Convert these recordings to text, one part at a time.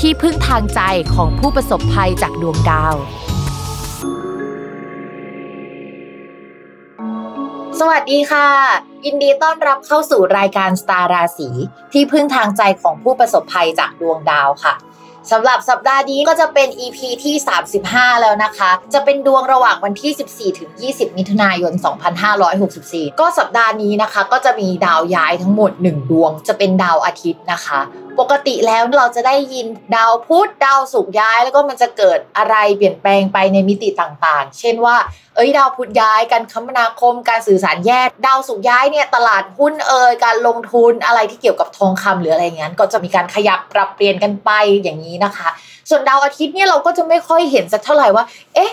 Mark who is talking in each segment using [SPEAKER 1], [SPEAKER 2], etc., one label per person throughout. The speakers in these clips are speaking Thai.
[SPEAKER 1] ที่พึ่งทางใจของผู้ประสบภัยจากดวงดาว สวัสดีค่ะ ยินดีต้อนรับเข้าสู่รายการสตาร์ราศีที่พึ่งทางใจของผู้ประสบภัยจากดวงดาวค่ะสำหรับสัปดาห์นี้ก็จะเป็น EP ที่ 35 แล้วนะคะ จะเป็นดวงระหว่างวันที่ 14 ถึง 20 มิถุนายน 2564 ก็สัปดาห์นี้นะคะ ก็จะมีดาวย้ายทั้งหมด 1 ดวง จะเป็นดาวอาทิตย์นะคะ ปกติแล้วเราจะได้ยินดาวพุธดาวศุกร์ย้าย แล้วก็มันจะเกิดอะไรเปลี่ยนแปลงไปในมิติต่างๆ เช่นว่า เอ้ยดาวพุธย้ายการคมนาคม การสื่อสารแยกดาวศุกร์ย้ายเนี่ยตลาดหุ้นเอ่ยการลงทุนอะไรที่เกี่ยวกับทองคำหรืออะไรเงี้ยก็จะมีการขยับปรับเปลี่ยนกันไปอย่างนี้นะคะ ส่วนดาวอาทิตย์เนี่ยเราก็จะไม่ค่อยเห็นสักเท่าไหร่ว่า เอ๊ะ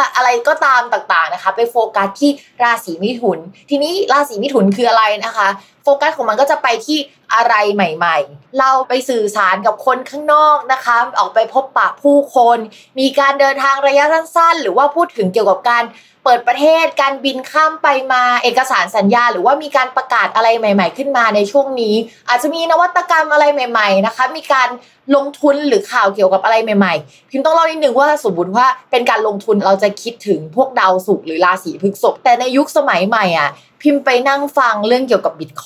[SPEAKER 1] อะไรก็ตามต่างๆนะคะ ไปโฟกัสที่ราศีมิถุน ทีนี้ราศีมิถุนคืออะไรนะคะโฟกัสของมันก็จะไปที่อะไรใหม่ ๆ เราไปสื่อสารกับคนข้างนอกนะคะ ออกไปพบปะผู้คน มีการเดินทางระยะสั้นๆ หรือว่าพูดถึงเกี่ยวกับการเปิดประเทศ การบินข้ามไปมาเอกสารสัญญา หรือว่ามีการประกาศอะไรใหม่ ๆ ขึ้นมาในช่วงนี้ อาจจะมีนวัตกรรมอะไรใหม่ ๆ นะคะ มีการลงทุนหรือข่าวเกี่ยวกับอะไรใหม่ๆ พิมพ์ต้องเล่านิดนึงว่าสมมติว่าเป็นการลงทุนเราจะคิดถึงพวกดาวศุกร์หรือราศีพฤษภแต่ในยุคสมัยใหม่อะพิมพ์ไปนั่งฟังเรื่องเกี่ยวกับบิตค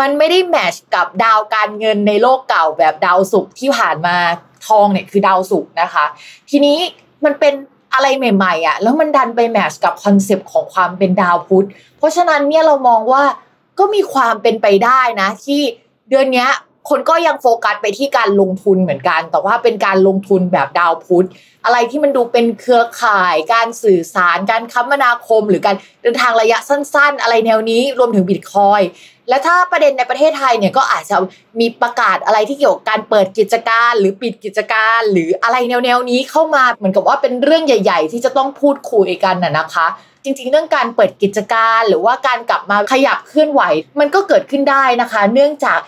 [SPEAKER 1] มันไม่ได้แมชกับดาวการเงินในโลกเก่าแบบดาวศุกร์ที่ผ่านมาทองเนี่ยคือดาวศุกร์นะคะ ทีนี้มันเป็นอะไรใหม่ๆอะแล้วมันดันไป match กับ concept ของความเป็นดาวพุธ เพราะฉะนั้นเนี่ยเรามองว่าก็มีความเป็นไปได้นะ ที่เดือนนี้คนก็ยังโฟกัสไปที่การลงทุนเหมือนกัน แต่ว่าเป็นการลงทุนแบบดาวพุธ อะไรที่มันดูเป็นเครือข่าย การสื่อสาร การคมนาคม หรือการเดินทางระยะสั้น ๆ อะไรแนวนี้รวมถึงบิตคอย และถ้าประเด็นในประเทศไทยเนี่ยก็อาจจะมีประกาศอะไรที่เกี่ยวกับการเปิดกิจการหรือปิดกิจการ หรืออะไรแนวๆนี้เข้ามาเหมือนกับว่าเป็นเรื่องใหญ่ ๆ ที่จะต้องพูดคุยกันน่ะนะคะ จริงๆ เรื่องการเปิดกิจการหรือว่าการกลับมาขยับเคลื่อนไหว มันก็เกิดขึ้นได้นะคะ เนื่องจาก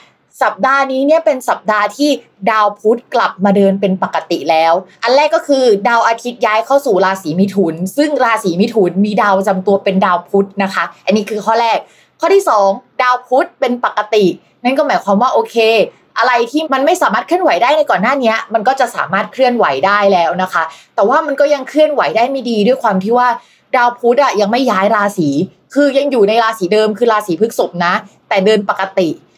[SPEAKER 1] สัปดาห์นี้เนี่ยเป็นสัปดาห์ที่ดาวพุธกลับมาเดินเป็นปกติแล้ว อันแรกก็คือดาวอาทิตย์ย้ายเข้าสู่ราศีมิถุน ซึ่งราศีมิถุนมีดาวจำตัวเป็นดาวพุธนะคะ อันนี้คือข้อแรก ข้อที่ 2 ดาวพุธเป็นปกติ นั่นก็หมายความว่าโอเค อะไรที่มันไม่สามารถเคลื่อนไหวได้ในก่อนหน้านี้มันก็จะสามารถเคลื่อนไหวได้แล้วนะคะ แต่ว่ามันก็ยังเคลื่อนไหวได้ไม่ดีด้วยความที่ว่าดาวพุธอะยังไม่ย้ายราศี คือยังอยู่ในราศีเดิมคือราศีพฤษภนะ แต่เดินปกติ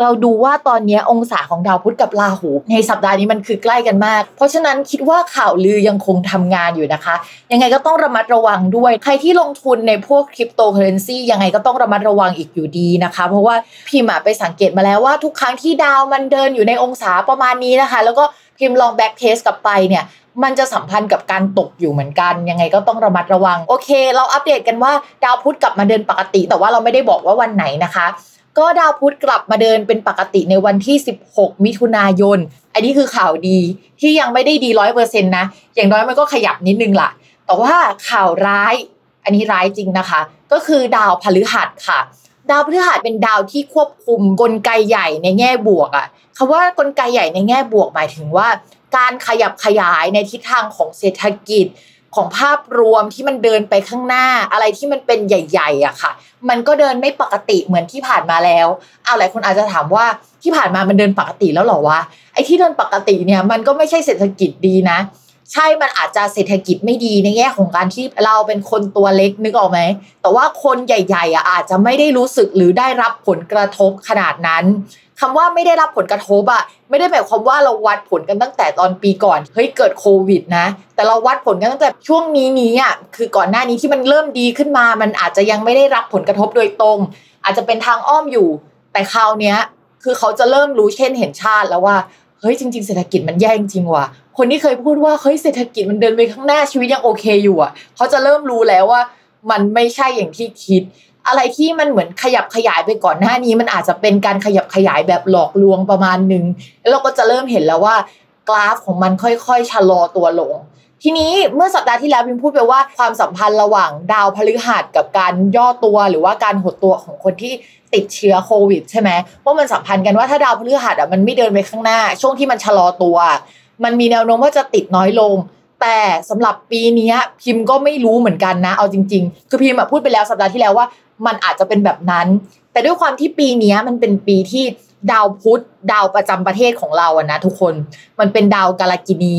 [SPEAKER 1] เราดูว่าตอนนี้องศาของดาวพุธกับราหู ในสัปดาห์นี้มันคือใกล้กันมาก เพราะฉะนั้นคิดว่าข่าวลือยังคงทำงานอยู่นะคะ ยังไงก็ต้องระมัดระวังด้วย ใครที่ลงทุนในพวกคริปโตเคอเรนซียังไงก็ต้องระมัดระวังอีกอยู่ดีนะคะ เพราะว่าพิมพ์ไปสังเกตมาแล้วว่าทุกครั้งที่ดาวมันเดินอยู่ในองศาประมาณนี้นะคะ แล้วก็พิมพ์ลอง backtest กลับไปเนี่ยมันจะสัมพันธ์กับการตกอยู่เหมือนกัน ยังไงก็ต้องระมัดระวัง โอเค เราอัปเดตกันว่าดาวพุธกลับมาเดินปกติ แต่ว่าเราไม่ได้บอกว่าวันไหนนะคะ ก็ดาวพุธกลับมาเดินเป็นปกติในวันที่ 16 มิถุนายน อันนี้คือข่าวดีที่ยังไม่ได้ดีร้อยเปอร์เซ็นต์นะ อย่างน้อยมันก็ขยับนิดนึงล่ะ แต่ว่าข่าวร้าย อันนี้ร้ายจริงนะคะ ก็คือดาวพฤหัสค่ะ ดาวพฤหัสเป็นดาวที่ควบคุมกลไกใหญ่ในแง่บวกอะคำว่ากลไกใหญ่ในแง่บวกหมายถึงว่า การขยับขยายในทิศทางของเศรษฐกิจของภาพรวมที่มันเดินไปข้างหน้าอะไรที่มันเป็นใหญ่ๆอะค่ะ มันก็เดินไม่ปกติเหมือนที่ผ่านมาแล้วเอาหลายคนอาจจะถามว่าที่ผ่านมามันเดินปกติแล้วหรอวะไอ้ที่เดินปกติเนี่ยมันก็ไม่ใช่เศรษฐกิจดีนะ ใช่มันอาจจะเศรษฐกิจไม่ดีในแง่ของการที่เราเป็นคนตัวเล็กนึกออกไหมแต่ว่าคนใหญ่ ๆอะอาจจะไม่ได้รู้สึกหรือได้รับผลกระทบขนาดนั้น คำว่าไม่ได้รับผลกระทบอะไม่ได้หมายความว่าเราวัดผลกันตั้งแต่ตอนปีก่อนเฮ้ยเกิดโควิดนะ แต่เราวัดผลกันตั้งแต่ช่วงนี้นี้อะคือก่อนหน้านี้ที่มันเริ่มดีขึ้นมา มันอาจจะยังไม่ได้รับผลกระทบโดยตรง อาจจะเป็นทางอ้อมอยู่ แต่คราวเนี้ยคือเขาจะเริ่มรู้เช่นเห็นชาติแล้วว่าเฮ้ยจริง ๆเศรษฐกิจมันแย่จริงว่ะคนที่เคยพูดว่าเฮ้ยเศรษฐกิจมันเดินไปข้างหน้าชีวิตยังโอเคอยู่อะเขาจะเริ่มรู้แล้วว่า มันไม่ใช่อย่างที่คิด อะไรที่มันเหมือนขยับขยายไปก่อนหน้านี้มันอาจจะเป็นการขยับขยายแบบหลอกลวงประมาณหนึ่งแล้วเราก็จะเริ่มเห็นแล้วว่ากราฟของมันค่อยๆชะลอตัวลง ทีนี้เมื่อสัปดาห์ที่แล้วพิมพูดไปว่าความสัมพันธ์ระหว่างดาวพฤหัสกับการย่อตัวหรือว่าการหดตัวของคนที่ติดเชื้อโควิดใช่ไหมว่ามันสัมพันธ์กันว่าถ้าดาวพฤหัสอะมันไม่เดินไปข้างหน้า ช่วงที่มันชะลอตัว มันมีแนวโน้มว่าจะติดน้อยลง แต่สำหรับปีนี้พิมพ์ก็ไม่รู้เหมือนกันนะ เอาจริง ๆ คือพิมพ์พูดไปแล้วสัปดาห์ที่แล้วว่า มันอาจจะเป็นแบบนั้น แต่ด้วยความที่ปีนี้มันเป็นปีที่ดาวพุธดาวประจำประเทศของเราอะนะทุกคนมันเป็นดาวกาลกินี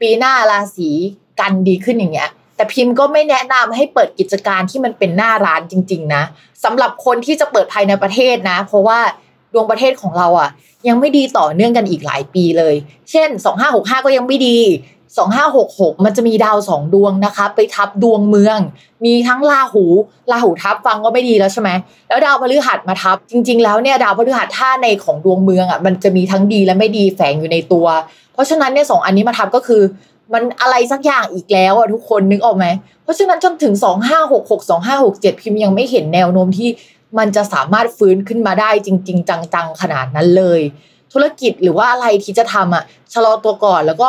[SPEAKER 1] ปีหน้าราศีกันดีขึ้นอย่างเงี้ยแต่พิมพ์ก็ไม่แนะนำให้เปิดกิจการที่มันเป็นหน้าร้านจริง ๆ นะสำหรับคนที่จะเปิดภายในประเทศนะ เพราะว่าดวงประเทศของเราอะ ยังไม่ดีต่อเนื่องกันอีกหลายปีเลย เช่น 2565 ก็ยังไม่ดี 2566 มันจะมีดาวสองดวงนะคะ ไปทับดวงเมือง มีทั้งราหูราหูทับฟังก็ไม่ดีแล้วใช่ไหมแล้วดาวพฤหัสมาทับ จริง ๆ แล้วเนี่ยดาวพฤหัสท่าในของดวงเมืองอะมันจะมีทั้งดีและไม่ดีแฝงอยู่ในตัว เพราะฉะนั้นเนี่ยสองอันนี้มาทับก็คือมันอะไรสักอย่างอีกแล้วอะทุกคนนึกออกไหม เพราะฉะนั้นจนถึง 2566 2567 พิมพ์ยังไม่เห็นแนวโน้มที่มันจะสามารถฟื้นขึ้นมาได้จริง ๆ จังๆขนาดนั้นเลย ธุรกิจหรือว่าอะไรที่จะทำอะชะลอตัวก่อนแล้วก็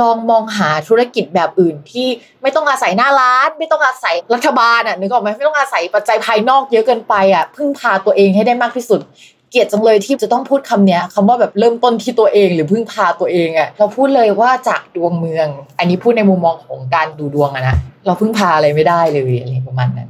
[SPEAKER 1] ลองมองหาธุรกิจแบบอื่นที่ไม่ต้องอาศัยหน้าร้าน ไม่ต้องอาศัยรัฐบาลอะนึกออกไหมไม่ต้องอาศัยปัจจัยภายนอกเยอะเกินไปอะพึ่งพาตัวเองให้ได้มากที่สุด เกลียดจังเลยที่จะต้องพูดคำเนี้ยคำว่าแบบเริ่มต้นที่ตัวเองหรือพึ่งพาตัวเองอะเราพูดเลยว่าจากดวงเมือง อันนี้พูดในมุมมองของการดูดวงอะนะเราพึ่งพาอะไรไม่ได้เลยอะไรประมาณนั้น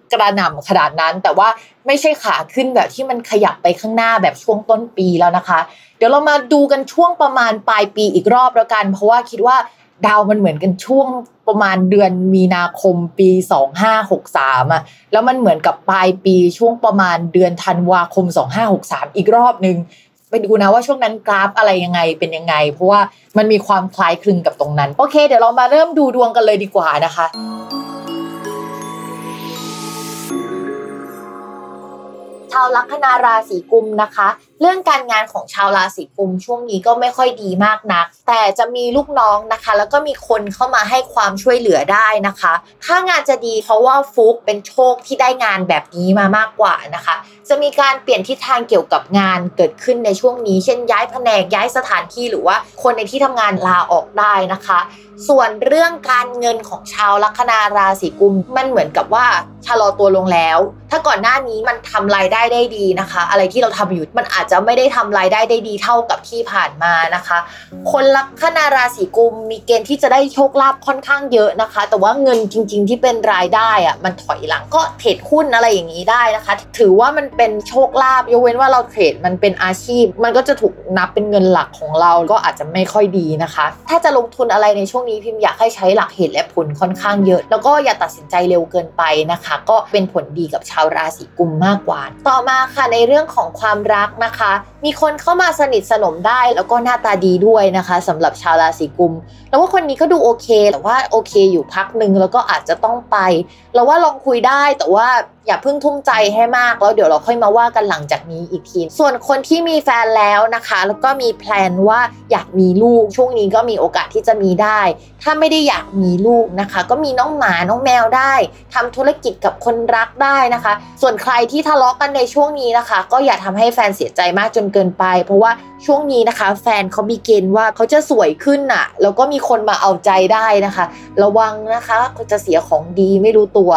[SPEAKER 1] กระหน่ำขนาดนั้น แต่ว่าไม่ใช่ขาขึ้นแบบที่มันขยับไปข้างหน้าแบบช่วงต้นปีแล้วนะคะ เดี๋ยวเรามาดูกันช่วงประมาณปลายปีอีกรอบแล้วกัน เพราะว่าคิดว่าดาวมันเหมือนกันช่วงประมาณเดือนมีนาคมปี 2563อะแล้วมันเหมือนกับปลายปีช่วงประมาณเดือนธันวาคม 2563 อีกรอบหนึ่งไปดูนะว่าช่วงนั้นกราฟอะไรยังไงเป็นยังไง เพราะว่ามันมีความคล้ายคลึงกับตรงนั้น โอเค เดี๋ยวเรามาเริ่มดูดวงกันเลยดีกว่านะคะ ชาวลัคนาราศีกุมนะคะ เรื่องการงานของชาวราศีกุมช่วงนี้ก็ไม่ค่อยดีมากนัก แต่จะมีลูกน้องนะคะ แล้วก็มีคนเข้ามาให้ความช่วยเหลือได้นะคะ ถ้างานจะดีเพราะว่าฟุกเป็นโชคที่ได้งานแบบนี้มามากกว่านะคะ จะมีการเปลี่ยนทิศทางเกี่ยวกับงานเกิดขึ้นในช่วงนี้ เช่นย้ายแผนกย้ายสถานที่หรือว่าคนในที่ทำงานลาออกได้นะคะ ส่วนเรื่องการเงินของชาวลัคนาราศีกุมมันเหมือนกับว่าชะลอตัวลงแล้ว ถ้าก่อนหน้านี้มันทำรายได้ได้ดีนะคะ อะไรที่เราทำอยู่มันอาจจะไม่ได้ทำรายได้ได้ดีเท่ากับที่ผ่านมานะคะ คนลัคนาราศีกุมมีเกณฑ์ที่จะได้โชคลาภค่อนข้างเยอะนะคะ แต่ว่าเงินจริง ๆ ที่เป็นรายได้อะมันถอยหลังก็เทรดหุ้นอะไรอย่างนี้ได้นะคะ ถือว่ามันเป็นโชคลาภยกเว้นว่าเราเทรดมันเป็นอาชีพ มันก็จะถูกนับเป็นเงินหลักของเราก็อาจจะไม่ค่อยดีนะคะ ถ้าจะลงทุนอะไรในช่วงนี้พิมพ์อยากให้ใช้หลักเหตุและผลค่อนข้างเยอะ แล้วก็อย่าตัดสินใจเร็วเกินไปนะคะ ก็เป็นผลดีกับชาวราศีกุมมากกว่า ต่อมาค่ะในเรื่องของความรักนะคะは。 มีคนเข้ามาสนิทสนมได้แล้วก็หน้าตาดีด้วยนะคะสำหรับชาวราศีกุม แล้วว่าคนนี้ก็ดูโอเคแต่ว่าโอเคอยู่พักหนึ่งแล้วก็อาจจะต้องไป เราว่าลองคุยได้แต่ว่าอย่าเพิ่งทุ่มใจให้มากแล้วเดี๋ยวเราค่อยมาว่ากันหลังจากนี้อีกที ส่วนคนที่มีแฟนแล้วนะคะ แล้วก็มีแพลนว่าอยากมีลูกช่วงนี้ก็มีโอกาสที่จะมีได้ ถ้าไม่ได้อยากมีลูกนะคะ ก็มีน้องหมาน้องแมวได้ทำธุรกิจกับคนรักได้นะคะ ส่วนใครที่ทะเลาะกันในช่วงนี้นะคะ ก็อย่าทำให้แฟนเสียใจมากจนเกินไป เพราะว่าช่วงนี้นะคะ แฟนเขามีเกณฑ์ว่าเขาจะสวยขึ้นน่ะแล้วก็มีคนมาเอาใจได้นะคะ ระวังนะคะเขาจะเสียของดีไม่รู้ตัว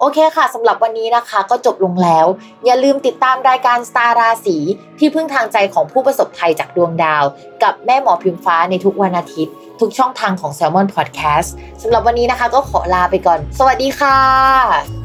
[SPEAKER 1] โอเคค่ะสำหรับวันนี้นะคะก็จบลงแล้ว อย่าลืมติดตามรายการสตาร์ราศีที่พึ่งทางใจของผู้ประสบภัยจากดวงดาว กับแม่หมอพิมฟ้าในทุกวันอาทิตย์ ทุกช่องทางของ Salmon Podcast สำหรับวันนี้นะคะก็ขอลาไปก่อน สวัสดีค่ะ